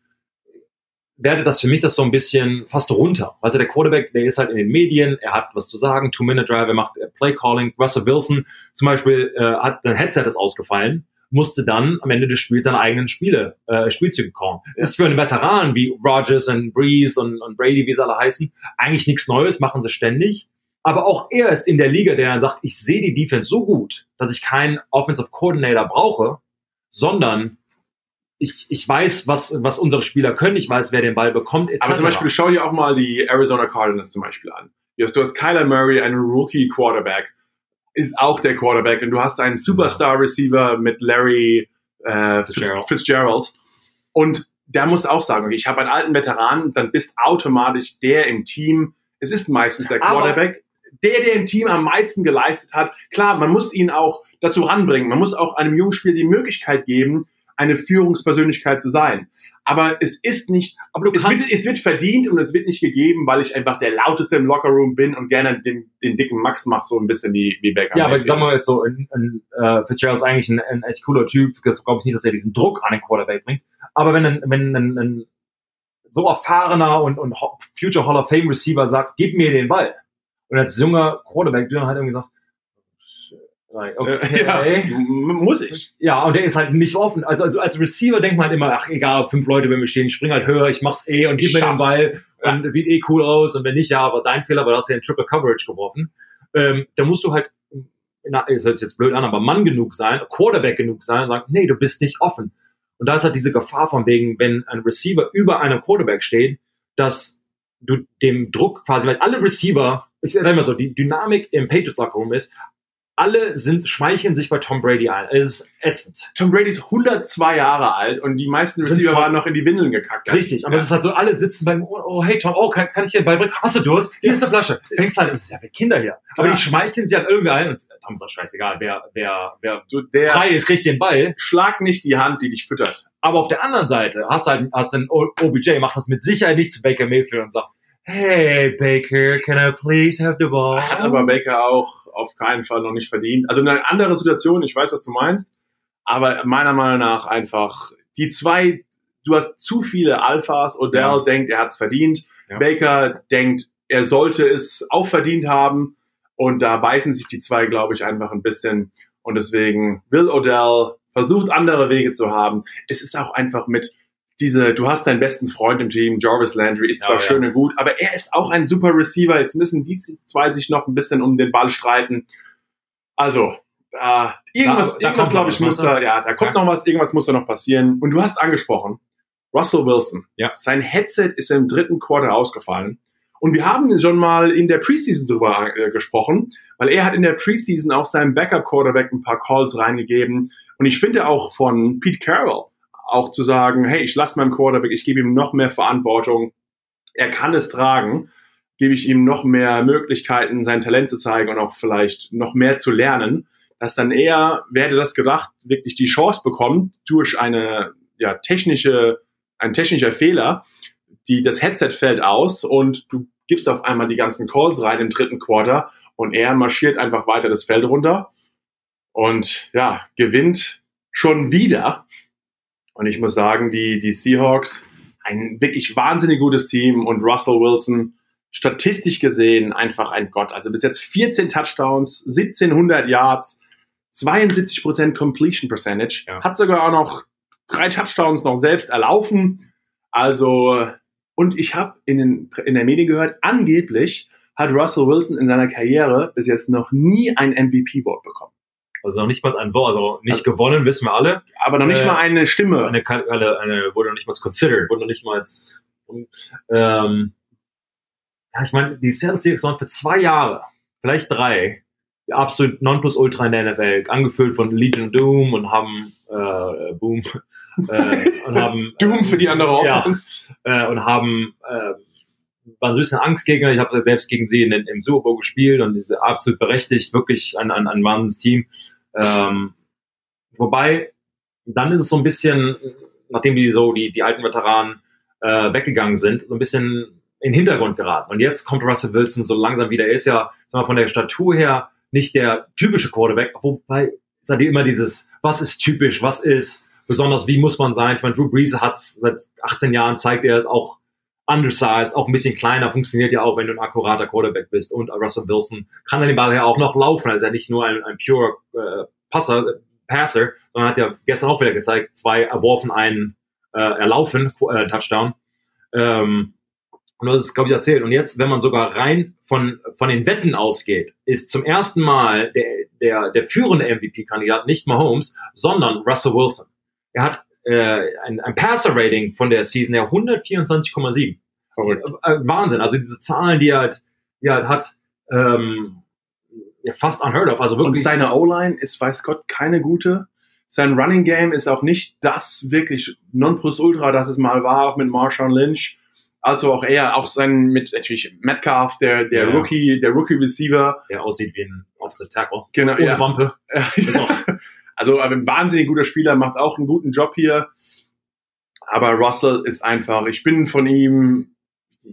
wertet das für mich das so ein bisschen fast runter. Also der Quarterback, der ist halt in den Medien, er hat was zu sagen, Two-Minute-Drive, er macht Play-Calling. Russell Wilson zum Beispiel äh, hat, sein Headset ist ausgefallen musste dann am Ende des Spiels seine eigenen Spiele, äh, Spielzüge kommen. Das ist für einen Veteran wie Rogers und Breeze und, und Brady, wie sie alle heißen, eigentlich nichts Neues, machen sie ständig. Aber auch er ist in der Liga, der dann sagt, ich sehe die Defense so gut, dass ich keinen Offensive Coordinator brauche, sondern ich, ich weiß, was, was unsere Spieler können, ich weiß, wer den Ball bekommt, etc. Aber zum Beispiel, schau dir auch mal die Arizona Cardinals zum Beispiel an. Du hast, du hast Kyler Murray, einen Rookie Quarterback, ist auch der Quarterback und du hast einen Superstar Receiver mit Larry äh, Fitzgerald. Fitzgerald. Und der muss auch sagen, okay, ich habe einen alten Veteran, dann bist automatisch der im Team. Es ist meistens der Aber- Quarterback. Der, der im Team am meisten geleistet hat. Klar, man muss ihn auch dazu ranbringen. Man muss auch einem jungen Spieler die Möglichkeit geben, eine Führungspersönlichkeit zu sein. Aber es ist nicht, Aber du es wird, es wird verdient und es wird nicht gegeben, weil ich einfach der lauteste im Lockerroom bin und gerne den, den dicken Max mache, so ein bisschen wie, wie Baker. ja, aber sagen wir mal jetzt so, ein, ein, äh, Fitzgerald ist eigentlich ein, ein echt cooler Typ. Das glaube ich nicht, dass er diesen Druck an den Quarterback bringt. Aber wenn ein, wenn ein, ein so erfahrener und, und Future Hall of Fame Receiver sagt, gib mir den Ball. Und als junger Quarterback, du dann halt irgendwie sagst, okay, Äh, ja, muss ich. Ja, und der ist halt nicht offen. Also, also als Receiver denkt man halt immer, ach egal, fünf Leute bei mir stehen, ich spring halt höher, ich mach's eh und Ich gib mir den schaff's. Ball und es sieht eh cool aus und wenn nicht, ja, aber dein Fehler, weil du hast ja in Triple Coverage geworfen. Ähm, da musst du halt, na, das hört sich jetzt blöd an, aber Mann genug sein, Quarterback genug sein und sagen, nee, du bist nicht offen. Und da ist halt diese Gefahr von wegen, wenn ein Receiver über einem Quarterback steht, dass du dem Druck quasi, weil alle Receiver, ich sage immer so, die Dynamik im Patriots Locker Room ist, alle sind, schmeicheln sich bei Tom Brady ein. Es ist ätzend. Tom Brady ist 102 Jahre alt und die meisten Receiver waren noch in die Windeln gekackt. Richtig, aber ja. es ist halt so, alle sitzen beim, oh, oh hey Tom, oh, kann, kann ich dir beibringen? Hast du Durst? Hier ist eine Flasche. Fängst halt, es ist ja für Kinder hier. Aber Ja. die schmeicheln sich halt irgendwie ein und Tom ist doch scheißegal, wer, wer, wer so der frei ist, kriegt den Ball. schlag nicht die Hand, die dich füttert. Aber auf der anderen Seite hast du halt, hast den O- OBJ, macht das mit Sicherheit nicht zu Baker Mayfield und sagt, hey Baker, can I please have the ball? Hat aber Baker auch auf keinen Fall noch nicht verdient. Also eine andere Situation, ich weiß, was du meinst, aber meiner Meinung nach einfach die zwei, du hast zu viele Alphas, Odell Ja. denkt, er hat es verdient, Ja. Baker denkt, er sollte es auch verdient haben und da beißen sich die zwei, glaube ich, einfach ein bisschen und deswegen will Odell versucht andere Wege zu haben. Es ist auch einfach mit diese, du hast deinen besten Freund im Team, Jarvis Landry, ist Ja, zwar ja. schön und gut, aber er ist auch ein super Receiver. Jetzt müssen die zwei sich noch ein bisschen um den Ball streiten. Also, äh, irgendwas, Da- da irgendwas glaube ich, muss meinst da, ja, da kommt Ja. noch was, irgendwas muss da noch passieren. Und du hast angesprochen, Russell Wilson. Ja. Sein Headset ist im dritten Quarter ausgefallen. Und wir haben schon mal in der Preseason drüber äh, gesprochen, weil er hat in der Preseason auch seinem Backup-Quarterback ein paar Calls reingegeben. Und ich finde auch von Pete Carroll auch zu sagen, hey, ich lasse meinem Quarterback, ich gebe ihm noch mehr Verantwortung. Er kann es tragen. Gebe ich ihm noch mehr Möglichkeiten, sein Talent zu zeigen und auch vielleicht noch mehr zu lernen, dass dann er, wer hätte das gedacht, wirklich die Chance bekommt, durch eine ja, technische, ein technischer Fehler, die, das Headset fällt aus und du gibst auf einmal die ganzen Calls rein im dritten Quarter und er marschiert einfach weiter das Feld runter und ja, gewinnt schon wieder. Und ich muss sagen, die, die Seahawks, ein wirklich wahnsinnig gutes Team und Russell Wilson, statistisch gesehen einfach ein Gott. Also bis jetzt 14 Touchdowns, 1700 Yards, 72% Completion Percentage, Ja. hat sogar auch noch drei Touchdowns noch selbst erlaufen. Also, und ich habe in, den, in der Medien gehört, angeblich hat Russell Wilson in seiner Karriere bis jetzt noch nie ein MVP-Vote bekommen. Also noch nicht mal ein Wort, also nicht gewonnen, wissen wir alle. Aber noch nicht Äh, mal eine Stimme. Eine, eine, eine wurde noch nicht mal considered, wurde noch nicht mal ähm, ja, ich meine, die Seattle Seahawks waren für zwei Jahre, vielleicht drei, die absolut Nonplusultra in der NFL, angefüllt von Legion Doom und haben äh, Boom äh, und haben <laughs> Doom für die andere Ja. Offense. äh, und haben äh, waren so ein bisschen Angstgegner. Ich habe selbst gegen sie in, im Super Bowl gespielt und absolut berechtigt, wirklich ein, ein, ein Wahnsinns-Team. Ähm, wobei, dann ist es so ein bisschen, nachdem die so die, die alten Veteranen äh, weggegangen sind, so ein bisschen in den Hintergrund geraten. Und jetzt kommt Russell Wilson so langsam wieder. Er ist ja sagen wir, von der Statur her nicht der typische Quarterback, wobei seid ihr immer dieses, was ist typisch, was ist besonders, wie muss man sein? Ich meine, Drew Brees hat seit 18 Jahren zeigt er es auch undersized, auch ein bisschen kleiner, funktioniert ja auch, wenn du ein akkurater Quarterback bist. Und Russell Wilson kann dann den Ball ja auch noch laufen. Also er ist ja nicht nur ein, ein pure äh, Passer, Passer, sondern hat ja gestern auch wieder gezeigt, zwei erworfen, einen äh, erlaufen, äh, Touchdown. Ähm, und das ist, glaube ich, erzählt. Und jetzt, wenn man sogar rein von, von den Wetten ausgeht, ist zum ersten Mal der, der, der führende MVP-Kandidat nicht Mahomes, sondern Russell Wilson. Er hat äh, ein, ein Passer-Rating von der Season der 124,7. Verrückt. Äh, äh, Wahnsinn. Also diese Zahlen, die er halt, die er halt hat, ähm, ja, fast unheard of. Also wirklich. Und seine O-Line ist, weiß Gott, keine gute. Sein Running Game ist auch nicht das wirklich Nonplusultra, das es mal war, auch mit Marshawn Lynch. Also auch eher, auch sein mit natürlich Metcalf, der, der ja. Rookie, der Rookie Receiver. Der aussieht wie ein Offensive Tackle. Genau, Ohne ja. Wampe. Also ein wahnsinnig guter Spieler, macht auch einen guten Job hier. Aber Russell ist einfach, ich bin von ihm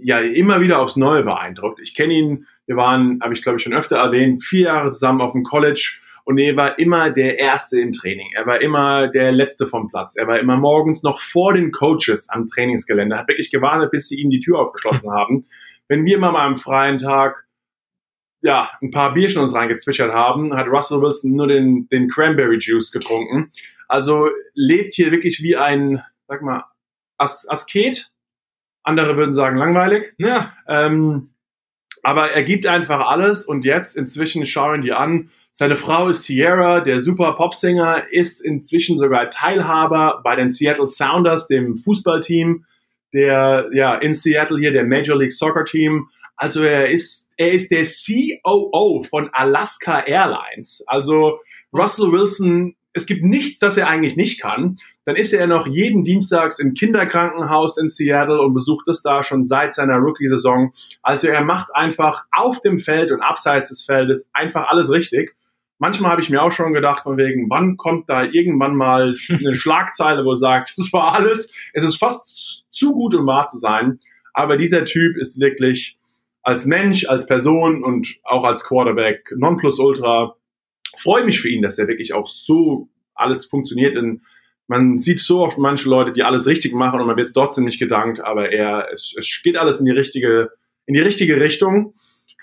ja immer wieder aufs Neue beeindruckt. Ich kenne ihn, wir waren, habe ich glaube ich schon öfter erwähnt, vier Jahre zusammen auf dem College und er war immer der Erste im Training. Er war immer der Letzte vom Platz. Er war immer morgens noch vor den Coaches am Trainingsgelände. Hat wirklich gewartet, bis sie ihm die Tür aufgeschlossen haben. Wenn wir mal am freien Tag ja, ein paar Bierchen uns reingezwischert haben, hat Russell Wilson nur den, den Cranberry Juice getrunken. Also lebt hier wirklich wie ein, sag mal, As Asket. Andere würden sagen langweilig. Ja. Ähm, aber er gibt einfach alles und jetzt inzwischen schauen die an, seine Frau ist Sierra, der super Popsänger, ist inzwischen sogar Teilhaber bei den Seattle Sounders, dem Fußballteam, der ja in Seattle hier der Major League Soccer Team. Also er ist er ist der COO von Alaska Airlines. Also Russell Wilson, es gibt nichts, das er eigentlich nicht kann. Dann ist er noch jeden Dienstags im Kinderkrankenhaus in Seattle und besucht es da schon seit seiner Rookie-Saison. Also er macht einfach auf dem Feld und abseits des Feldes einfach alles richtig manchmal habe ich mir auch schon gedacht, von wegen, wann kommt da irgendwann mal <laughs> eine Schlagzeile, wo sagt, das war alles, es ist fast zu gut, um wahr zu sein. Aber dieser Typ ist wirklich als Mensch, als Person und auch als Quarterback Nonplusultra. Freue mich für ihn, dass er wirklich auch so alles funktioniert. In, man sieht so oft manche Leute, die alles richtig machen und man wird trotzdem nicht gedankt, aber er, es, es geht alles in die richtige, in die richtige Richtung.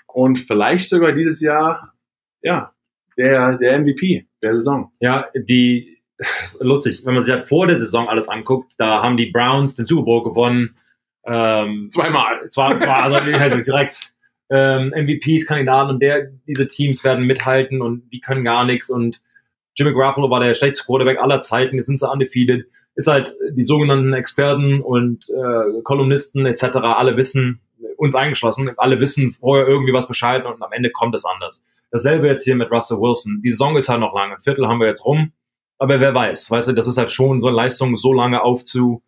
Und vielleicht sogar dieses Jahr, ja, der, der MVP der Saison. Ja, die, <laughs> lustig, wenn man sich halt vor der Saison alles anguckt, da haben die Browns den Super Bowl gewonnen. Ähm, Zweimal. Zwar, zwar also halt direkt ähm, MVPs, Kandidaten und der, diese Teams werden mithalten und die können gar nichts und Jimmy Garoppolo war der schlechteste Quarterback aller Zeiten, jetzt sind sie undefeated. Ist halt die sogenannten Experten und äh, Kolumnisten etc. alle wissen, uns eingeschlossen, alle wissen vorher irgendwie was Bescheid und am Ende kommt es anders. Dasselbe jetzt hier mit Russell Wilson. Die Saison ist halt noch lange. Ein Viertel haben wir jetzt rum. Aber wer weiß, weißt du, das ist halt schon so eine Leistung so lange aufzu,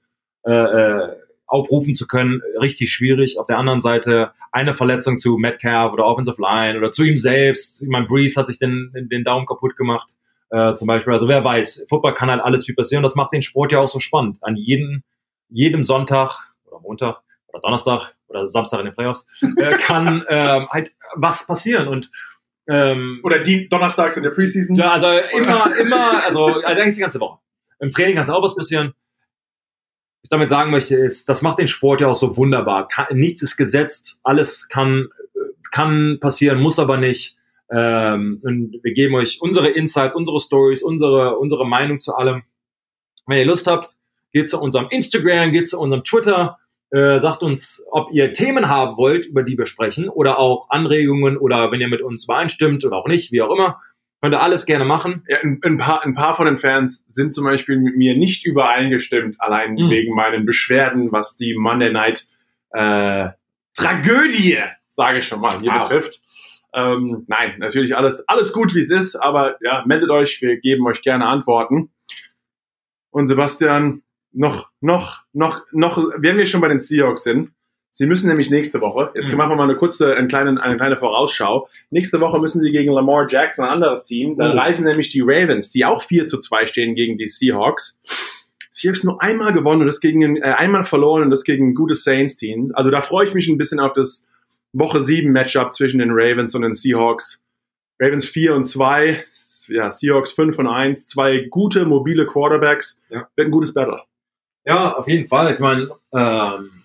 äh, äh, aufrufen zu können, richtig schwierig. Auf der anderen Seite eine Verletzung zu Metcalf oder Offensive Line oder zu ihm selbst. Ich meine, Breeze hat sich den, den Daumen kaputt gemacht, äh, zum Beispiel. Also wer weiß, Football kann halt alles viel passieren. Das macht den Sport ja auch so spannend. An jedem, jedem Sonntag oder Montag oder Donnerstag oder Samstag in den Playoffs äh, <laughs> kann äh, halt was passieren. Und ähm, Oder die donnerstags in der Preseason. Ja, also immer, immer, also, also eigentlich die ganze Woche. Im Training kann es auch was passieren. Ich damit sagen möchte, ist, das macht den Sport ja auch so wunderbar. Kann, nichts ist gesetzt, alles kann, kann passieren, muss aber nicht. Ähm, und wir geben euch unsere Insights, unsere Stories, unsere, unsere Meinung zu allem. Wenn ihr Lust habt, geht zu unserem Instagram, geht zu unserem Twitter, äh, sagt uns, ob ihr Themen haben wollt, über die wir sprechen oder auch Anregungen oder wenn ihr mit uns übereinstimmt oder auch nicht, wie auch immer. Könnt ihr alles gerne machen. Ja, ein, ein, paar, ein paar von den Fans sind zum Beispiel mit mir nicht übereingestimmt, allein mhm. wegen meinen Beschwerden, was die Monday Night äh, Tragödie, sage ich schon mal, hier wow. betrifft. Ähm, nein, natürlich alles, alles gut, wie es ist, aber ja, meldet euch, wir geben euch gerne Antworten. Und Sebastian, noch, noch, noch, noch, wenn wir schon bei den Seahawks sind, sie müssen nämlich nächste Woche, jetzt mhm. machen wir mal eine kurze, eine kleine, eine kleine Vorausschau. Nächste Woche müssen sie gegen Lamar Jackson, ein anderes Team. Dann mhm. reisen nämlich die Ravens, die auch 4 zu 2 stehen gegen die Seahawks. Seahawks nur einmal gewonnen und das gegen äh, einmal verloren und das gegen ein gutes Saints-Team. Also da freue ich mich ein bisschen auf das Woche 7 Matchup zwischen den Ravens und den Seahawks. Ravens 4 und 2, ja, Seahawks 5 und 1, zwei gute mobile Quarterbacks. Ja. Wird ein gutes Battle. Ja, auf jeden Fall. Ich meine, ähm,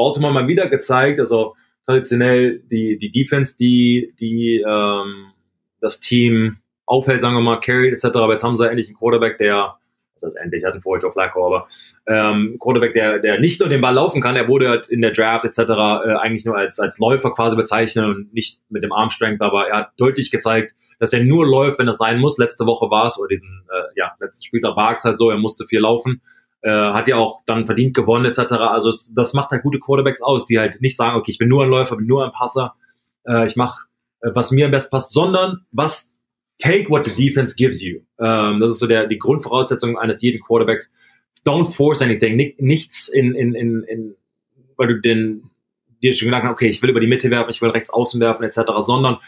Baltimore mal wieder gezeigt, also traditionell die, die Defense, die, die ähm, das Team auffällt, sagen wir mal, carried etc. Aber jetzt haben sie endlich einen Quarterback, der, das heißt endlich, hatten vorher Joe Flacco, aber ähm, Quarterback, der, der nicht nur den Ball laufen kann, er wurde halt in der Draft etc. Äh, eigentlich nur als, als Läufer quasi bezeichnet und nicht mit dem Armstrength, aber er hat deutlich gezeigt, dass er nur läuft, wenn es sein muss. Letzte Woche war es, oder diesen, äh, ja, letzten Spieltag war es halt so, er musste viel laufen. Äh, hat ja auch dann verdient gewonnen etc. Also das macht halt gute Quarterbacks aus, die halt nicht sagen, okay, ich bin nur ein Läufer, bin nur ein Passer, äh, ich mache, äh, was mir am besten passt, sondern was take what the defense gives you. Ähm, das ist so der, die Grundvoraussetzung eines jeden Quarterbacks. Don't force anything, nichts in, in, in, in weil du den dir schon gedacht hast, okay, ich will über die Mitte werfen, ich will rechts außen werfen etc., sondern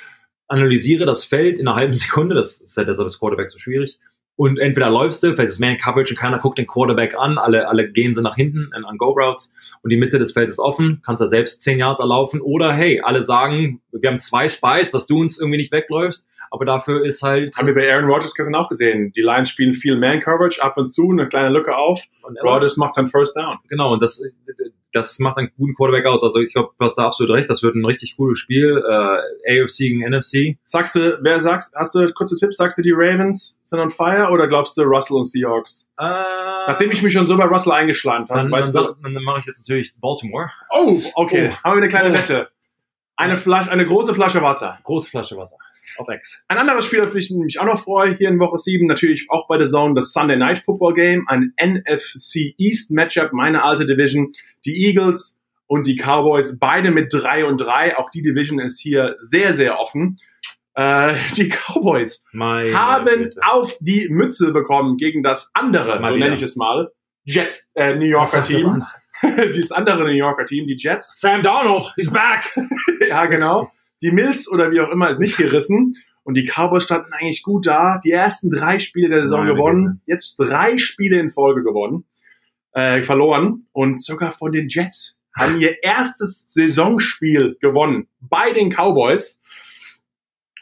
analysiere das Feld in einer halben Sekunde, das ist halt deshalb das Quarterback so schwierig, und entweder läufst du, vielleicht ist Man Coverage und keiner guckt den Quarterback an, alle, alle gehen sie nach hinten an Go Routes und die Mitte des Feldes ist offen, kannst da selbst 10 Yards erlaufen oder hey, alle sagen, wir haben zwei Spies, dass du uns irgendwie nicht wegläufst, aber dafür ist halt. Haben wir bei Aaron Rodgers gestern auch gesehen. Die Lions spielen viel Man Coverage, ab und zu eine kleine Lücke auf. Und Rodgers macht sein First Down. Genau, und das, das macht einen guten Quarterback aus. Also ich glaube, du hast da absolut recht. Das wird ein richtig cooles Spiel. Äh, AFC gegen NFC. Sagst du, wer sagst, hast du kurze Tipps? Sagst du, die Ravens sind on fire oder glaubst du Russell und Seahawks? Äh, Nachdem ich mich schon so bei Russell eingeschlagen habe, dann, weißt dann, du. Dann mache ich jetzt natürlich Baltimore. Oh, okay. Oh. Haben wir eine kleine oh. Wette. Eine Flasche, eine große Flasche Wasser. Große Flasche Wasser. Auf X. Ein anderes Spiel, auf das ich mich auch noch freue, hier in Woche 7, natürlich auch bei der Zone, das Sunday Night Football Game, ein NFC East Matchup, meine alte Division. Die Eagles und die Cowboys, beide mit 3 und 3. Auch die Division ist hier sehr, sehr offen. Äh, die Cowboys Meine haben Bitte. auf die Mütze bekommen gegen das andere, mal so nenne ich es mal, Jets, äh, New Yorker Team. <laughs> Dieses andere New Yorker Team, die Jets. Sam Donald, he's back. <laughs> ja, genau. Die Mills oder wie auch immer ist nicht gerissen. Und die Cowboys standen eigentlich gut da. Die ersten drei Spiele der Saison Meine gewonnen. Bitte. Jetzt drei Spiele in Folge gewonnen. Äh, verloren. Und sogar von den Jets haben ihr erstes Saisonspiel gewonnen bei den Cowboys.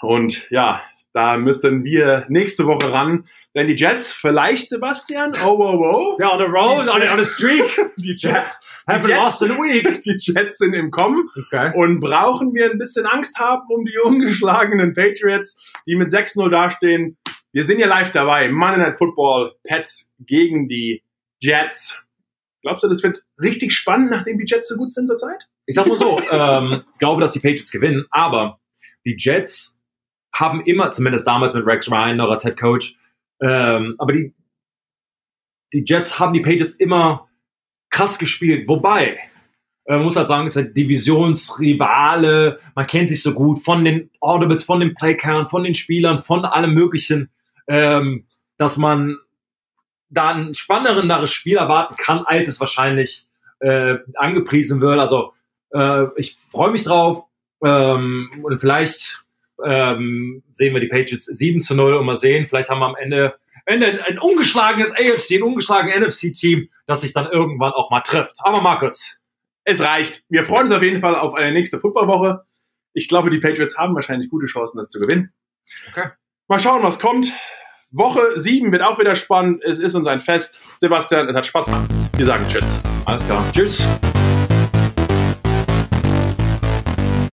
Und ja, da müssen wir nächste Woche ran. Denn die Jets, vielleicht Sebastian, oh, wow, wow. Ja, on the road, on, on a streak. <laughs> Die Jets, die Jets, in a week. <laughs> Die Jets sind im Kommen. Okay. Und brauchen wir ein bisschen Angst haben um die <laughs> ungeschlagenen Patriots, die mit 6-0 dastehen. Wir sind ja live dabei. Monday Night Football, Pets gegen die Jets. Glaubst du, das wird richtig spannend, nachdem die Jets so gut sind zurzeit? Ich glaube mal so. ähm, glaube, dass die Patriots gewinnen, aber die Jets haben immer, zumindest damals mit Rex Ryan noch als Head Coach, ähm, aber die, die Jets haben die Patriots immer krass gespielt. Wobei, äh, man muss halt sagen, es ist ein Divisionsrivale, man kennt sich so gut von den Audibles, von den Playcount, von den Spielern, von allem Möglichen, ähm, dass man da ein spannenderes Spiel erwarten kann, als es wahrscheinlich äh, angepriesen wird. Also äh, ich freue mich drauf ähm, und vielleicht ähm, sehen wir die Patriots 7 zu 0 und mal sehen, vielleicht haben wir am Ende, Ende ein, ein ungeschlagenes AFC, ein ungeschlagenes NFC-Team, das sich dann irgendwann auch mal trifft. Aber Markus. Es reicht. Wir freuen uns auf jeden Fall auf eine nächste Footballwoche. Ich glaube, die Patriots haben wahrscheinlich gute Chancen, das zu gewinnen. Okay. Mal schauen, was kommt. Woche 7 wird auch wieder spannend. Es ist uns ein Fest. Sebastian, es hat Spaß gemacht. Wir sagen Tschüss. Alles klar. Tschüss.